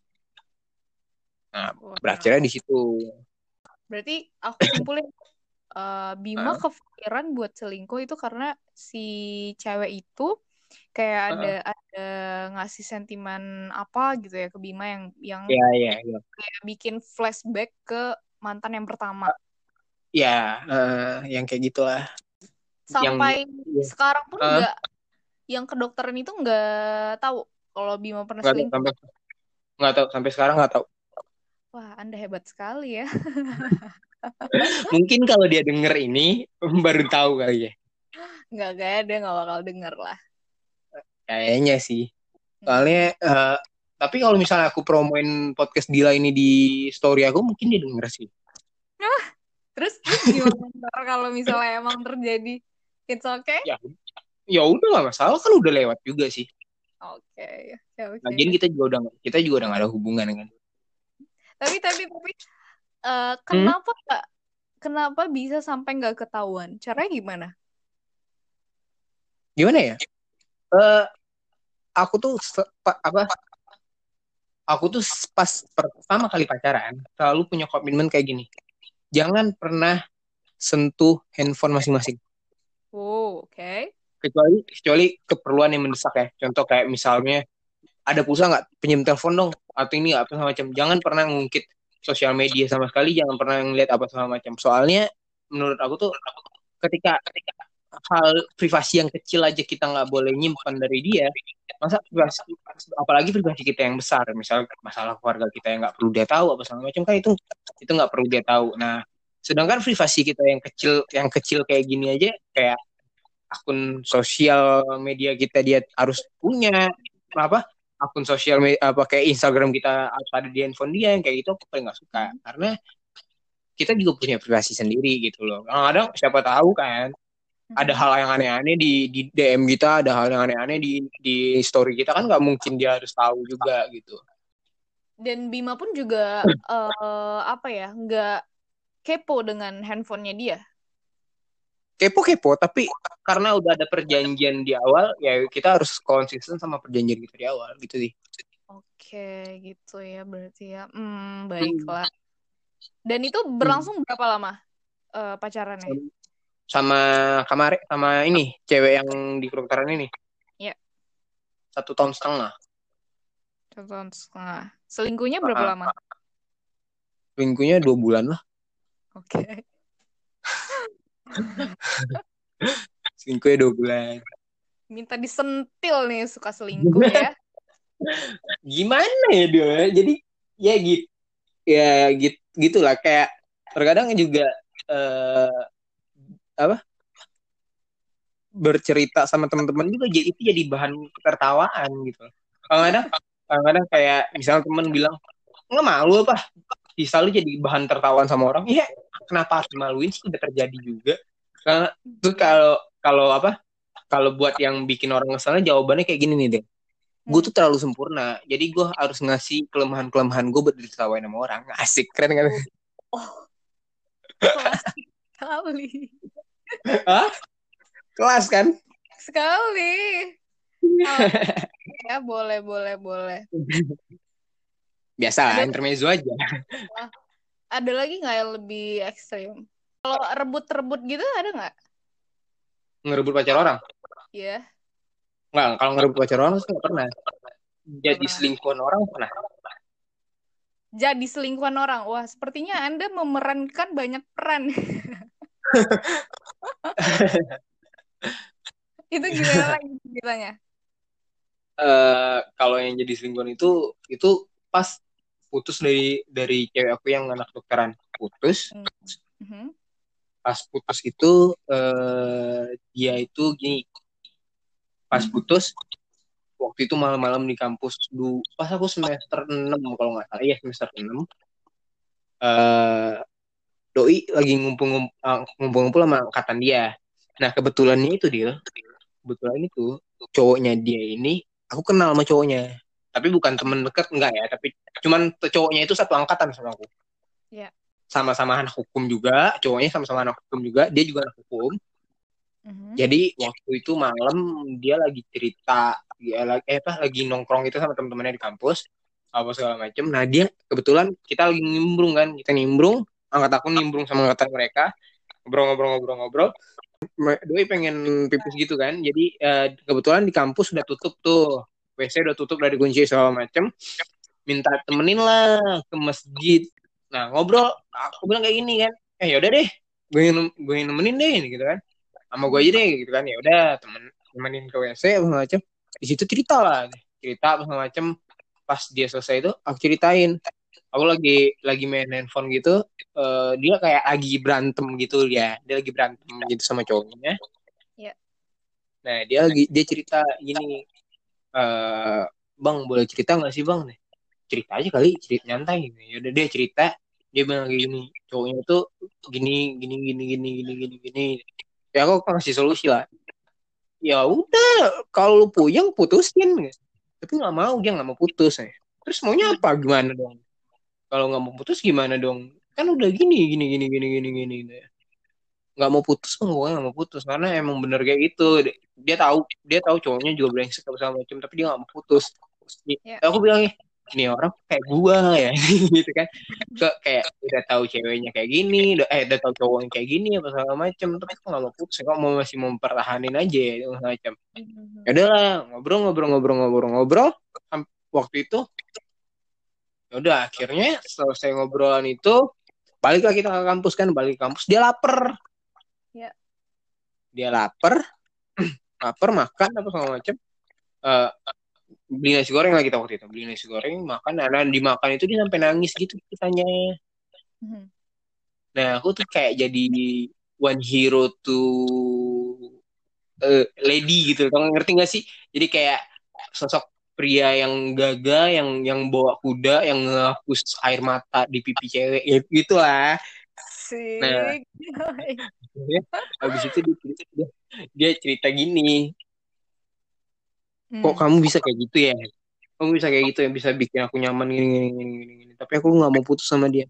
nah wow. berakhirnya di situ berarti aku simpulin uh, Bima huh? kepikiran buat selingkuh itu karena si cewek itu kayak uh. ada ada ngasih sentimen apa gitu ya ke Bima yang yang yeah, yeah, yeah. kayak bikin flashback ke mantan yang pertama. Ya, uh, yang kayak gitulah. Sampai yang, sekarang pun uh, enggak yang kedokteran itu nggak tahu kalau Bima pernah nggak selingkuh. Sampai, nggak tahu sampai sekarang nggak tahu. Wah, Anda hebat sekali ya. Mungkin kalau dia denger ini baru tahu kali ya. Nggak, kayak dia nggak bakal denger lah. Kayaknya sih. Soalnya uh, tapi kalau misalnya aku promoin podcast Dila ini di story aku mungkin dia denger sih. Ah, terus, gimana kalau misalnya emang terjadi? It's okay? Ya, ya udah lah masalah kan udah lewat juga sih. Oke, okay. ya, okay. Lagian kita juga udah kita juga udah gak ada hubungan kan. Tapi tapi tapi uh, kenapa hmm? kenapa bisa sampai nggak ketahuan? Caranya gimana? Gimana ya? uh, aku tuh apa aku tuh pas pertama kali pacaran selalu punya komitmen kayak gini jangan pernah sentuh handphone masing-masing oh oke okay. kecuali kecuali keperluan yang mendesak ya contoh kayak misalnya ada pulsa nggak? Pinjam telepon dong atau ini apa sama macam. Jangan pernah ngungkit sosial media sama sekali jangan pernah ngeliat apa sama macam. Soalnya menurut aku tuh ketika ketika hal privasi yang kecil aja kita nggak boleh nyimpan dari dia masa privasi apalagi privasi kita yang besar misal masalah keluarga kita yang nggak perlu dia tahu apa segala macam kan itu itu nggak perlu dia tahu. Nah sedangkan privasi kita yang kecil yang kecil kayak gini aja kayak akun sosial media kita dia harus punya apa akun sosial media apa kayak Instagram kita ada di handphone dia yang kayak gitu aku paling nggak suka. Karena kita juga punya privasi sendiri gitu loh. Kadang siapa tahu kan ada hmm. hal yang aneh-aneh di, di DM kita ada hal yang aneh-aneh di di story kita kan nggak mungkin dia harus tahu juga gitu. Dan Bima pun juga uh, apa ya nggak kepo dengan handphonenya dia kepo kepo tapi karena udah ada perjanjian di awal ya kita harus konsisten sama perjanjian kita di awal gitu sih. Oke gitu ya berarti ya. Hmm baiklah. Dan itu berlangsung hmm. berapa lama uh, pacarannya? Sama kemarin sama ini cewek yang di kedokteran ini? Ya. Satu tahun setengah. Satu tahun setengah. Selingkuhnya berapa uh, lama? Selingkuhnya dua bulan lah. Oke. Okay. selingkuhnya dua bulan. Minta disentil nih suka selingkuh ya. Gimana ya dia? Jadi ya gitu ya gitu gitulah kayak terkadang juga uh, apa bercerita sama teman-teman juga jadi itu jadi bahan tertawaan gitu. Kadang-kadang kadang-kadang kayak misalnya teman bilang nggak malu apa selalu jadi bahan tertawan sama orang. Iya, kenapa harus dimaluin sih udah terjadi juga. Karena tuh kalau kalau apa kalau buat yang bikin orang ngeselnya jawabannya kayak gini nih deh gue tuh terlalu sempurna jadi gue harus ngasih kelemahan kelemahan gue buat ditawain sama orang. Asik keren kan? Oh. Kelas. Sekali. Hah? kelas kan? Sekali. Oh, ya boleh boleh boleh. Biasa lah intermezzo aja ada lagi nggak yang lebih ekstrim? Kalau rebut-rebut gitu ada nggak? Ngerebut pacar orang? Iya. Yeah. Nggak, kalau ngerebut pacar orang sih nggak pernah. Jadi selingkuhan orang pernah. Jadi selingkuhan orang. Wah, sepertinya Anda memerankan banyak peran. itu gimana lagi ceritanya? Uh, kalau yang jadi selingkuhan itu itu pas putus dari dari cewek aku yang anak dokteran. Putus. Mm-hmm. pas putus itu uh, dia itu gini. Pas mm-hmm. putus waktu itu malam-malam di kampus du pas aku semester 6 kalau nggak salah. Iya semester 6 uh, eh, doi lagi ngumpul-ngumpul sama angkatan dia. Nah kebetulannya itu dia kebetulan itu cowoknya dia ini aku kenal sama cowoknya tapi bukan temen deket enggak ya. Tapi cuman cowoknya itu satu angkatan sama aku. Yeah. sama-sama anak hukum juga cowoknya sama-sama anak hukum juga dia juga anak hukum. Mm-hmm. jadi waktu itu malam dia lagi cerita dia lagi eh, apa lagi nongkrong itu sama teman-temannya di kampus apa segala macem. Nah dia kebetulan kita lagi nimbrung kan kita nimbrung angkat aku nimbrung sama angkatan mereka ngobrol-ngobrol-ngobrol-ngobrol Doi pengen pipis gitu kan jadi uh, kebetulan di kampus udah tutup tuh WC udah tutup dari kunci segala macem. Minta temenin lah ke masjid. Nah ngobrol aku bilang kayak gini kan. Eh yaudah deh. Gue yang gue yang nemenin deh gitu kan. Sama gue aja deh gitu kan. Ya udah temen temenin ke WC apa macem. Di situ cerita lah cerita apa macem. Pas dia selesai itu aku ceritain. Aku lagi lagi main handphone gitu uh, dia kayak lagi berantem gitu ya dia lagi berantem gitu sama cowoknya. Ya. nah dia lagi dia cerita gini uh, bang boleh cerita nggak sih bang nih? Cerita aja kali cerita nyantai ya udah dia cerita dia bilang kayak gini cowoknya tuh gini gini gini gini gini gini gini. Ya aku kasih solusi lah. Ya udah kalau lu puyeng putusin. Tapi nggak mau dia nggak mau putus. Ya terus maunya apa? Gimana dong? Kalau nggak mau putus gimana dong? Kan udah gini gini gini gini gini gini. Nggak mau putus gue nggak mau putus. Karena emang bener kayak gitu dia tahu dia tahu cowoknya juga brengsek sama macam tapi dia nggak mau putus. Yeah. aku bilang ini orang kayak gua ya? Gitu kan. Ke kayak udah tahu ceweknya kayak gini udah eh udah tahu cowoknya kayak gini apa segala macam tapi kok nggak mau putus. Kok mau masih mempertahanin aja ya macam. Ya udahlah ngobrol ngobrol ngobrol ngobrol ngobrol. Waktu itu ya udah akhirnya selesai ngobrolan itu balik lagi kita ke kampus kan balik ke kampus dia lapar. Ya. Dia lapar, lapar makan apa segala macam. Uh, beli nasi goreng lagi waktu itu beli nasi goreng makan dan dimakan itu dia sampai nangis gitu kitanya hmm. Nah, aku tuh kayak jadi one hero to uh, lady gitu. Kamu ngerti gak sih? Jadi kayak sosok pria yang gagah, yang yang bawa kuda, yang ngehapus air mata di pipi cewek, gitu lah. Sih. Nah, habis itu dia, dia, dia cerita gini, kok Hmm. kamu bisa kayak gitu ya? Kamu bisa kayak gitu yang bisa bikin aku nyaman gini gini gini gini. gini. Tapi aku nggak mau putus sama dia.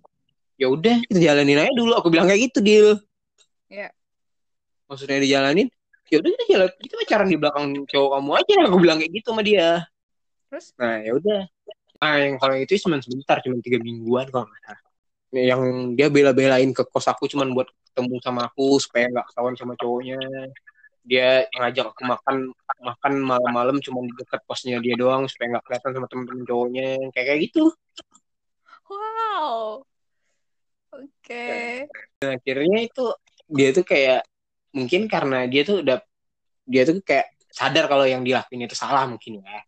Ya udah, kita jalanin aja dulu. Aku bilang kayak gitu, deal. Iya. Maksudnya dijalanin, ya udah kita jalan, kita pacaran di belakang cowok kamu aja. Aku bilang kayak gitu sama dia. Terus? Nah, ya udah. Nah, yang kalau itu cuma sebentar, cuma tiga mingguan kalau nggak salah. Yang dia bela-belain ke kos aku cuma buat ketemu sama aku supaya nggak ketahuan sama cowoknya. Dia ngajak aku makan makan malam-malam cuma di dekat posnya dia doang supaya nggak kelihatan sama temen-temen cowoknya kayak kayak gitu. Wow. Oke. Nah, akhirnya itu dia tuh kayak mungkin karena dia tuh udah dia tuh kayak sadar kalau yang dilakuin itu salah mungkin ya.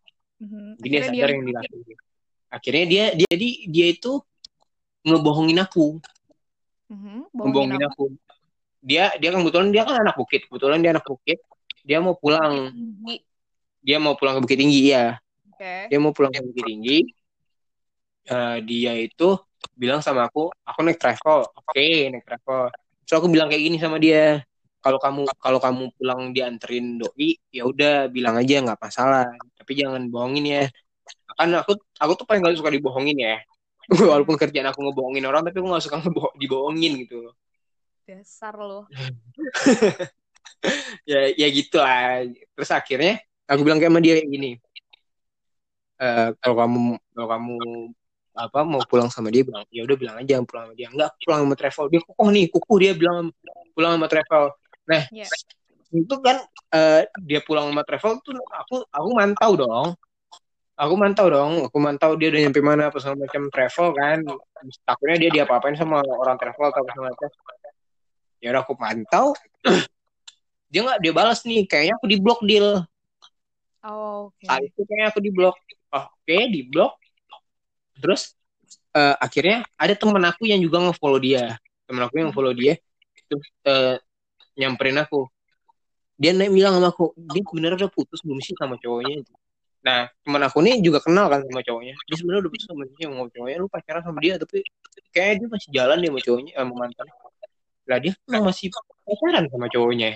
Mhm. Jadi dia sadar yang dilakuin. Akhirnya dia dia jadi dia itu ngebohongin aku, Mhm, bohongin ngebohongin apa? aku. Dia dia kan kebetulan dia kan anak bukit, kebetulan dia anak bukit. Dia mau pulang, dia mau pulang ke Bukit Tinggi ya. Oke. Dia mau pulang ke Bukit Tinggi. Eh, dia itu bilang sama aku, aku naik travel. Oke, naik travel. So aku bilang kayak gini sama dia, kalau kamu kalau kamu pulang dianterin doi, ya udah bilang aja nggak masalah. Tapi jangan bohongin ya. Kan aku aku tuh paling gak suka dibohongin ya. Walaupun kerjaan aku ngebohongin orang, tapi aku gak suka ngebo- dibohongin gitu. Dasar lo. Ya ya gitu lah. Terus akhirnya aku bilang kayak sama dia kayak gini. Eh, kalau kamu kalau kamu apa mau pulang sama dia bilang ya udah bilang aja pulang sama dia enggak pulang sama travel dia kokoh nih kuku dia bilang pulang sama travel nah Iya. itu kan eh, dia pulang sama travel tuh aku aku mantau dong aku mantau dong aku mantau dia udah nyampe mana apa segala macam travel kan. Takutnya dia diapa-apain sama orang travel atau segala macam. Ya udah aku pantau dia nggak dia balas nih kayaknya aku di blok deal. Oh, oke. saat itu kayaknya aku di blok oh, oke di blok terus eh, akhirnya ada temen aku yang juga nge-follow dia. Temen aku yang follow dia terus eh, nyamperin aku. Dia naik bilang sama aku dia sebenarnya udah putus belum sih sama cowoknya nah temen aku nih juga kenal kan sama cowoknya. Dia sebenarnya udah putus sama cowoknya. Lu pacaran sama dia tapi kayaknya dia masih jalan deh sama cowoknya sama mantan. Lah dia emang masih pacaran sama cowoknya.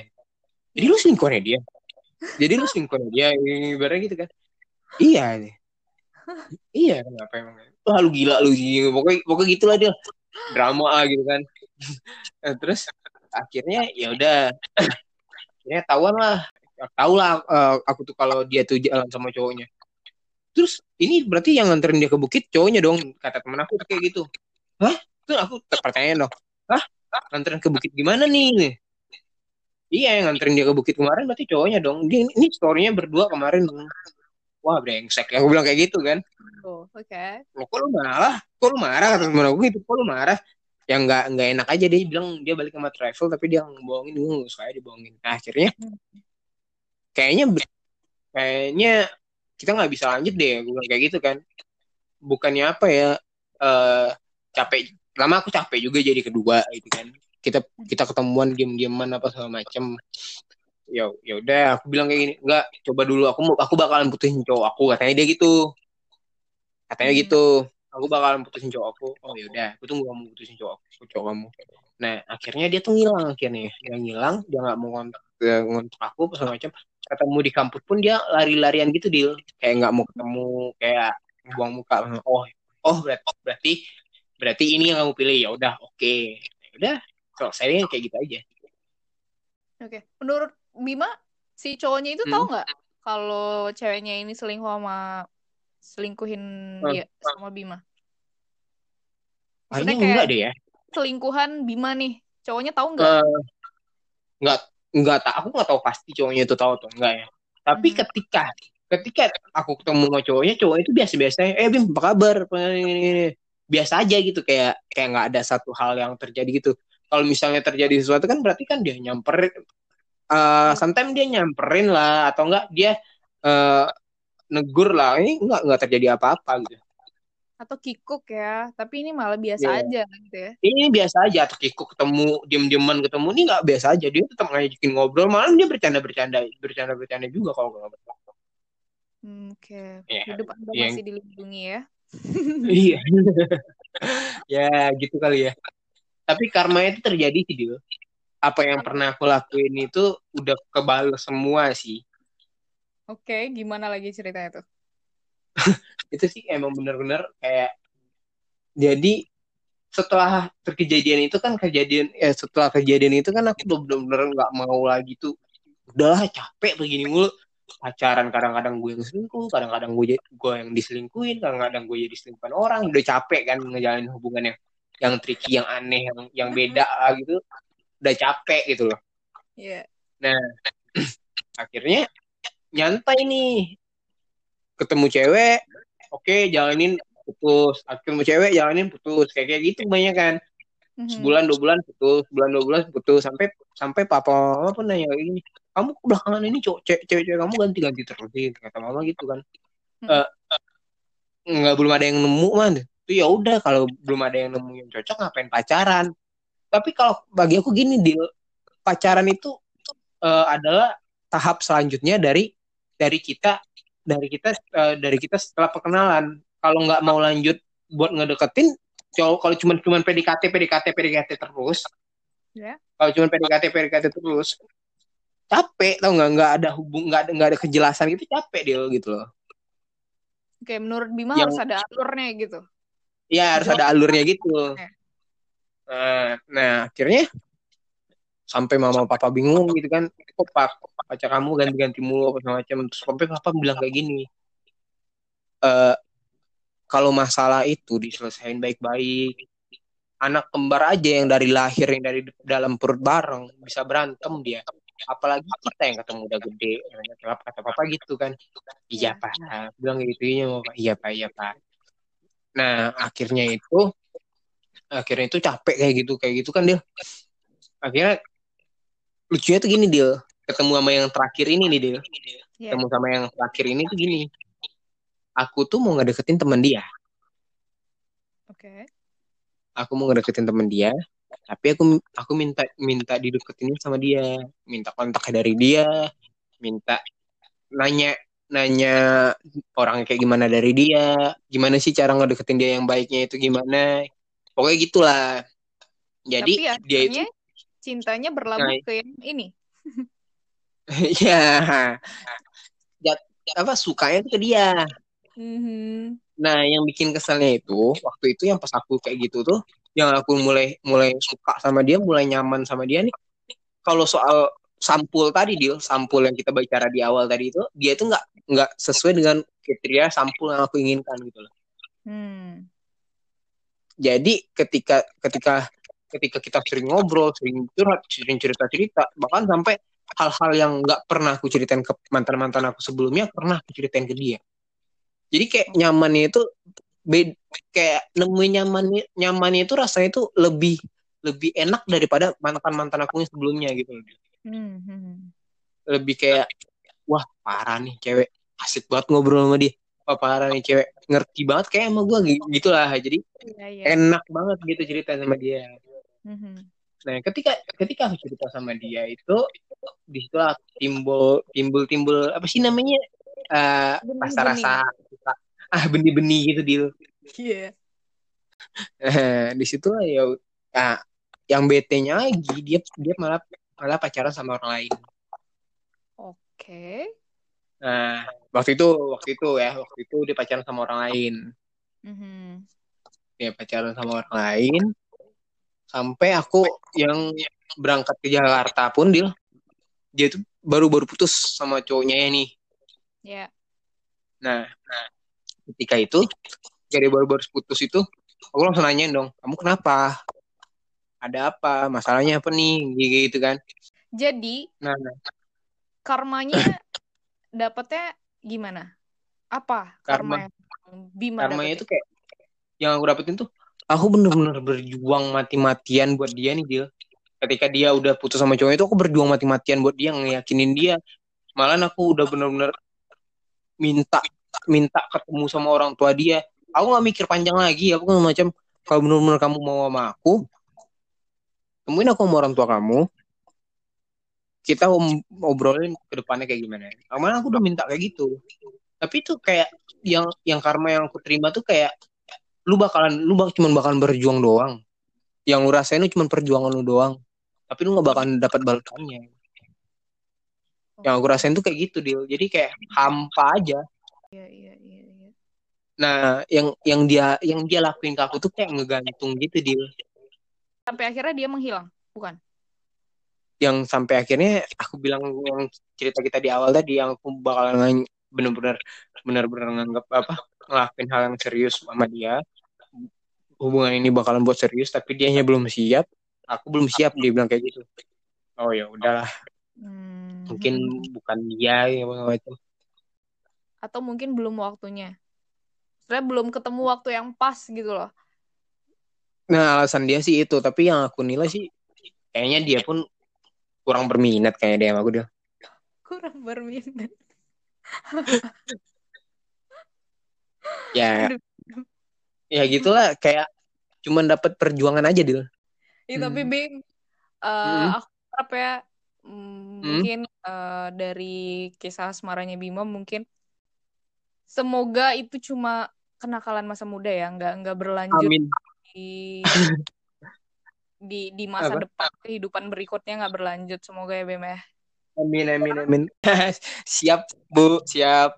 Jadi lu selingkuhannya dia. Jadi lu selingkuhannya dia ibaratnya gitu kan. Iya. Nih iya kenapa emang? Wah lu gila lu pokoknya pokoknya gitulah dia. Drama ah, gitu kan. Nah, terus akhirnya ya udah. Akhirnya tahuan lah tahu lah eh, aku tuh kalau dia tuh jalan sama cowoknya. Terus ini berarti yang nganterin dia ke bukit cowoknya dong kata temen aku kayak gitu. Hah? Tuh aku pertanyaan dong. Hah? Nganterin ke bukit gimana nih? Iya yang nganterin dia ke bukit kemarin berarti cowoknya dong. Dia ini storynya berdua kemarin wah brengsek. Ya aku bilang kayak gitu kan? Oh, oke. Loh, kok lu marah? Kok lu marah? Kata temen aku gitu, kok lu marah? Yang nggak nggak enak aja dia bilang dia balik sama travel tapi dia ngebohongin. Gue nggak suka dibohongin. Nah, akhirnya kayaknya kayaknya kita nggak bisa lanjut deh, gue kayak gitu kan. Bukannya apa ya? eh capek. Lama aku capek juga jadi kedua gitu kan. Kita kita ketemuan diem-dieman apa segala macem. Ya ya udah, aku bilang kayak gini, enggak, coba dulu aku aku bakalan putusin cowok aku katanya dia gitu. Katanya gitu aku bakalan putusin cowok aku oh yaudah aku tunggu kamu putusin cowok aku cowok kamu nah akhirnya dia tuh ngilang akhirnya dia ngilang dia nggak mau ngontak eh, ngontak aku apa macam ketemu di kampus pun dia lari-larian gitu deal kayak nggak mau ketemu kayak buang muka oh oh berarti berarti berarti ini yang kamu pilih ya udah oke ya udah selesai kayak gitu aja Oke. Menurut Bima, si cowoknya itu Hmm. tahu nggak kalau ceweknya ini selingkuh sama selingkuhin Hmm. dia sama Bima? Maksudnya kayak enggak deh ya selingkuhan Bima nih. Cowoknya tahu nggak? Eh, nggak nggak tak aku nggak tahu pasti cowoknya itu tahu atau enggak ya. Tapi Mhm. ketika ketika aku ketemu sama cowoknya cowoknya itu biasa biasa eh bim apa kabar? Biasa aja gitu kayak kayak nggak ada satu hal yang terjadi gitu. Kalau misalnya terjadi sesuatu kan berarti kan dia nyamperin eh sometimes dia nyamperin lah atau enggak dia eh negur lah. Ini nggak nggak terjadi apa-apa gitu atau kikuk ya tapi ini malah biasa Iya. aja gitu ya. Ini biasa aja atau kikuk ketemu diem-dieman ketemu ini nggak biasa aja. Dia tetap ngajakin ngobrol malam dia bercanda-bercanda bercanda-bercanda juga kalau nggak Hmm, oke. Iya. hidup anda Yang- masih dilindungi ya. Iya. Ya gitu kali ya. Tapi karma itu terjadi sih dia apa yang pernah aku lakuin itu udah kebal semua sih. Oke gimana lagi ceritanya tuh itu sih emang bener-bener kayak jadi setelah terkejadian itu kan kejadian eh setelah kejadian itu kan aku bener-bener nggak mau lagi tuh udahlah capek begini mulu. Pacaran kadang-kadang gue yang selingkuh kadang-kadang gue gue yang diselingkuhin kadang-kadang gue jadi selingkuhan orang udah capek kan ngejalanin hubungan yang yang tricky yang aneh yang yang beda lah gitu. Udah capek gitu loh. Iya. Akhirnya nyantai nih ketemu cewek oke jalanin putus. Ketemu cewek jalanin putus. Kayak kayak gitu banyak kan Mhm. sebulan dua bulan putus. Sebulan dua bulan putus. Sampai sampai papa mama pun nanya gini kamu belakangan ini cowok cewek cewek kamu ganti ganti terus sih kata mama gitu kan. Hmm. Eh, nggak belum ada yang nemu man itu ya udah kalau belum ada yang nemu yang cocok ngapain pacaran? Tapi kalau bagi aku gini deal pacaran itu eh, adalah tahap selanjutnya dari dari kita dari kita eh, dari kita setelah perkenalan. Kalau nggak mau lanjut buat ngedeketin cowok kalau cuma cuman PDKT PDKT PDKT terus. Ya. kalau cuma PDKT PDKT terus capek tau nggak? Nggak ada hubung nggak ada nggak ada kejelasan gitu capek dia gitu loh. Oke menurut Bima Yang- harus ada alurnya gitu. Ya harus ada alurnya gitu. nah, nah akhirnya sampai mama papa bingung gitu kan. kok pak pacar kamu ganti-ganti mulu apa macam. Terus sampai papa bilang kayak gini eh kalau masalah itu diselesain baik-baik anak kembar aja yang dari lahir yang dari dalam perut bareng bisa berantem dia. Apalagi kita yang ketemu udah gede kata kata papa gitu kan. Iya pak. Bilang kayak gitu iya pak. Iya pak iya pak. Nah akhirnya itu akhirnya itu capek kayak gitu kayak gitu kan dia akhirnya lucunya tuh gini dia ketemu sama yang terakhir ini nih dia Iya. ketemu sama yang terakhir ini tuh gini. Aku tuh mau ngedeketin teman dia. Oke. Aku mau ngedeketin teman dia tapi aku aku minta minta dideketin sama dia. Minta kontak dari dia. Minta nanya nanya orang kayak gimana dari dia. Gimana sih cara ngedeketin dia yang baiknya itu gimana? Pokoknya gitulah. Jadi tapi dia itu cintanya berlabuh Nah, ke yang ini ya jat- apa sukanya tuh ke dia Mhm. Nah, yang bikin keselnya itu waktu itu yang pas aku kayak gitu tuh, yang aku mulai mulai suka sama dia, mulai nyaman sama dia nih. Kalau soal sampul tadi deal, sampul yang kita bicara di awal tadi itu, dia itu nggak nggak sesuai dengan kriteria sampul yang aku inginkan gitu loh. Hmm. Jadi ketika ketika ketika kita sering ngobrol, sering curhat, sering cerita cerita, bahkan sampai hal-hal yang nggak pernah aku ceritain ke mantan mantan aku sebelumnya pernah aku ceritain ke dia. Jadi kayak nyamannya itu bed, kayak nemuin nyamannya nyamannya itu rasanya itu lebih lebih enak daripada mantan mantan aku yang sebelumnya gitu loh. Hmm, hmm. Lebih kayak wah parah nih cewek asik banget ngobrol sama dia. Wah parah nih cewek ngerti banget kayak sama gue gitu lah. Jadi Iya, iya. enak banget gitu cerita sama dia. Mhm. Nah, ketika ketika aku cerita sama dia itu di situ aku timbul timbul timbul apa sih namanya Eh, Benih-benih. rasa-rasa suka. ah benih-benih gitu deal. Iya. Eh, di situ ya ah, yang bete-nya lagi dia dia malah malah pacaran sama orang lain. Oke. Nah, waktu itu waktu itu ya, waktu itu dia pacaran sama orang lain. Mhm. Dia pacaran sama orang lain sampai aku yang berangkat ke Jakarta pun dia dia tuh baru-baru putus sama cowoknya ya nih. Ya. Nah, nah, ketika itu, dari baru-baru putus itu, aku langsung nanyain dong, kamu kenapa? Ada apa? Masalahnya apa nih? Gitu kan. Jadi Nah, nah, karmanya dapetnya gimana? Apa Karma. karma yang Bima karmanya dapetin? itu kayak, yang aku dapetin tuh, aku bener-bener berjuang mati-matian buat dia nih, Dil. Ketika dia udah putus sama cowoknya itu, aku berjuang mati-matian buat dia, ngeyakinin dia. Malah aku udah bener-bener minta minta ketemu sama orang tua dia aku nggak mikir panjang lagi aku nggak macam kalau benar-benar kamu mau sama aku temuin aku sama orang tua kamu kita om- obrolin ke depannya kayak gimana Aman aku udah minta kayak gitu tapi itu kayak yang yang karma yang aku terima tuh kayak lu bakalan lu bak cuman bakalan berjuang doang. Yang lu rasain itu cuman perjuangan lu doang. Tapi lu nggak bakalan dapat balasannya. Yang aku rasain tuh kayak gitu deal jadi kayak hampa aja. Iya, iya, iya, iya. nah yang yang dia yang dia lakuin ke aku tuh kayak ngegantung gitu deal Sampai akhirnya dia menghilang, bukan? yang sampai akhirnya aku bilang yang cerita kita di awal tadi yang aku bakalan bener-bener bener-bener nganggap apa ngelakuin hal yang serius sama dia hubungan ini bakalan buat serius tapi dia belum siap aku belum siap dia bilang kayak gitu oh ya udahlah Hmm. mungkin bukan dia ya macam Atau mungkin belum waktunya. Sebenarnya belum ketemu waktu yang pas gitu loh. nah alasan dia sih itu tapi yang aku nilai sih kayaknya dia pun kurang berminat kayaknya dia sama aku dia Kurang berminat. ya Aduh. ya gitulah kayak cuman dapat perjuangan aja Ih, tapi Hmm. Bim, eh, Hmm. aku harap ya mm, Hmm. mungkin eh, dari kisah asmaranya Bima mungkin semoga itu cuma kenakalan masa muda ya, nggak nggak berlanjut amin di di di masa Apa? depan kehidupan berikutnya nggak berlanjut. Semoga ya Bim ya. Amin amin amin. siap Bu, siap.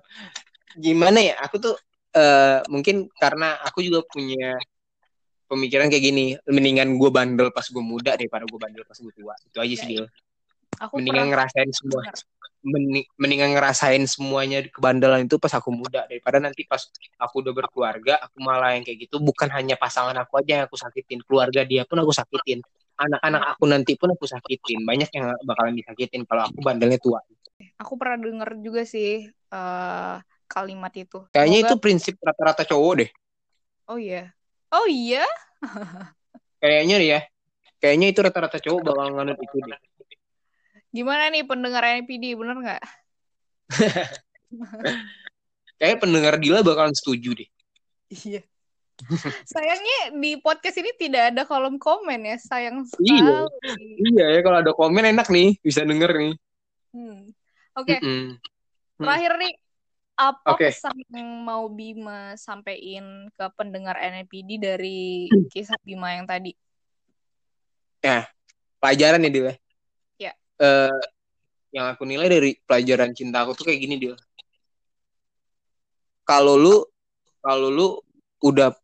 Gimana ya? Aku tuh eh mungkin karena aku juga punya pemikiran kayak gini, mendingan gue bandel pas gue muda daripada gue bandel pas gue tua. Itu aja sih Ya, Dil. Aku Mendingan pernah ngerasain semua mendingan ngerasain semuanya kebandelan itu pas aku muda daripada nanti pas aku udah berkeluarga aku malah yang kayak gitu. Bukan hanya pasangan aku aja yang aku sakitin keluarga dia pun aku sakitin. Anak-anak aku nanti pun aku sakitin. Banyak yang bakalan disakitin kalau aku bandelnya tua. Aku pernah denger juga sih eh, kalimat itu. kayaknya itu Semoga. prinsip rata-rata cowok deh Oh iya. Oh iya. kayaknya ya kayaknya itu rata-rata cowok bakal nganut itu deh Gimana nih pendengar NPD, bener nggak? kayak pendengar Dila bakalan setuju deh Iya. Sayangnya di podcast ini tidak ada kolom komen ya, sayang Iya. sekali. iya ya kalau ada komen enak nih bisa denger nih Hmm. Oke, Mm-mm. terakhir nih apa Oke. pesan yang mau Bima sampein ke pendengar NPD dari kisah Bima yang tadi? pelajaran ya Dila Ya. Eh, yang aku nilai dari pelajaran cinta aku tuh kayak gini Dil kalau lu kalau lu udah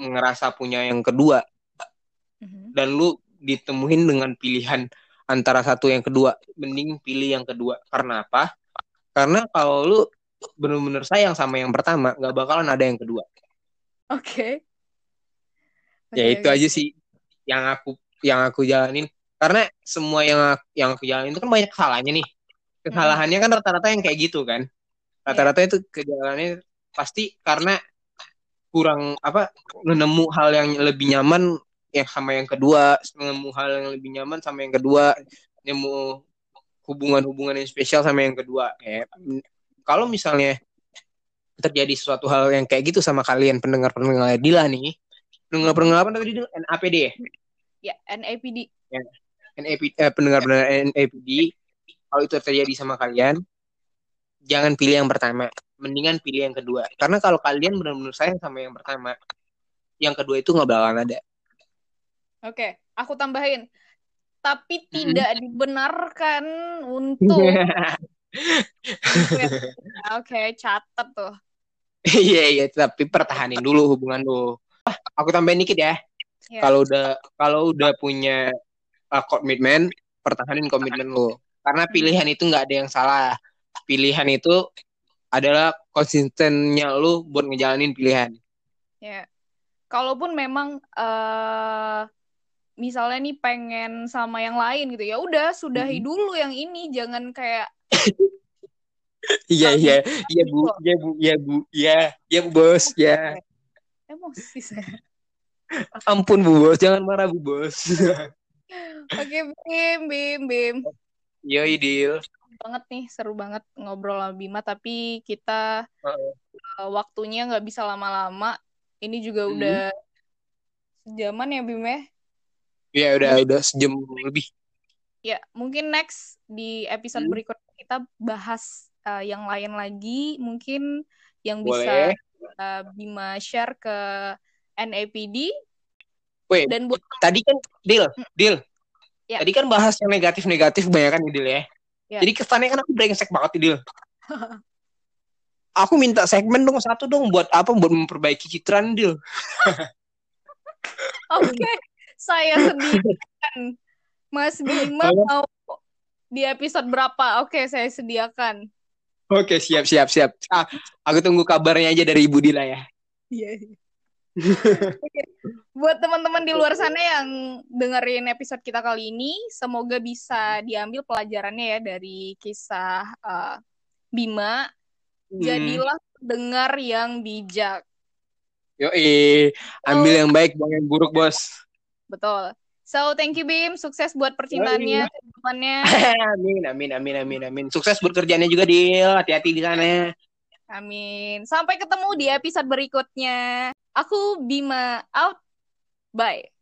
ngerasa punya yang kedua Mhm. dan lu ditemuin dengan pilihan antara satu yang kedua mending pilih yang kedua karena apa karena kalau lu bener-bener sayang sama yang pertama nggak bakalan ada yang kedua Oke. ya Oke, itu oke. aja sih yang aku yang aku jalanin karena semua yang aku, yang aku jalanin itu kan banyak kesalahannya nih kesalahannya kan rata-rata yang kayak gitu kan rata-rata itu kejalanannya pasti karena kurang apa nemu hal yang lebih nyaman yang sama yang kedua nemu hal yang lebih nyaman sama yang kedua nemu hubungan-hubungan yang spesial sama yang kedua ya kalau misalnya terjadi suatu hal yang kayak gitu sama kalian pendengar-pendengar Dila nih pendengar-pendengar apa tadi? NAPD ya Ya, NAPD. NAPD eh, pendengar-pendengar NAPD kalau itu terjadi sama kalian jangan pilih yang pertama mendingan pilih yang kedua karena kalau kalian benar-benar sayang sama yang pertama yang kedua itu nggak bakalan ada Oke, aku tambahin. Tapi Mm-mm. tidak dibenarkan untuk Oke, catat tuh. iya iya tapi pertahanin dulu hubungan lu Ah, aku tambahin dikit ya Ya. kalau udah kalau udah punya uh, komitmen pertahanin komitmen lu karena pilihan itu nggak ada yang salah pilihan itu adalah konsistennya lu buat ngejalanin pilihan Ya. Kalaupun memang eh misalnya nih pengen sama yang lain gitu, ya udah sudahi Mhm. dulu yang ini, jangan kayak Iya iya iya bu iya bu iya bu iya iya bu bos ya Emosi saya. ampun bu bos jangan marah bu bos Oke, Bim, Bim, Bim. iya deal Banget nih, seru banget ngobrol sama Bima, tapi kita Heeh. eh, waktunya nggak bisa lama-lama. Ini juga Hmm. udah sejaman ya Bim ya. Iya udah udah sejam lebih. Ya, mungkin next di episode Hmm. berikutnya kita bahas uh, yang lain lagi, mungkin yang Boleh. bisa uh, Bima share ke NAPD Wait, dan buat tadi kan deal, deal. Ya. Tadi kan bahas yang negatif-negatif kebanyakan nih deal ya. Ya. Jadi kesannya kan aku brengsek banget deal. aku minta segmen dong satu dong buat apa? Buat memperbaiki citra deal. Oke, saya sediakan. Mas Bima mau di episode berapa? Oke, saya sediakan. Oke, siap siap siap. Ah, aku tunggu kabarnya aja dari Ibu Dila ya. Iya. Oke. Buat teman-teman di luar sana yang dengerin episode kita kali ini, semoga bisa diambil pelajarannya ya dari kisah uh, Bima. Hmm. Jadilah dengar yang bijak. Yo, ambil yang baik, buang yang buruk, bos. Betul. So, thank you Bim. Sukses buat percintaannya ke depannya. amin, amin, amin, amin, amin. Sukses buat kerjanya juga, Dil. Hati-hati di sana. Amin. Sampai ketemu di episode berikutnya. Aku Bima out. Bye.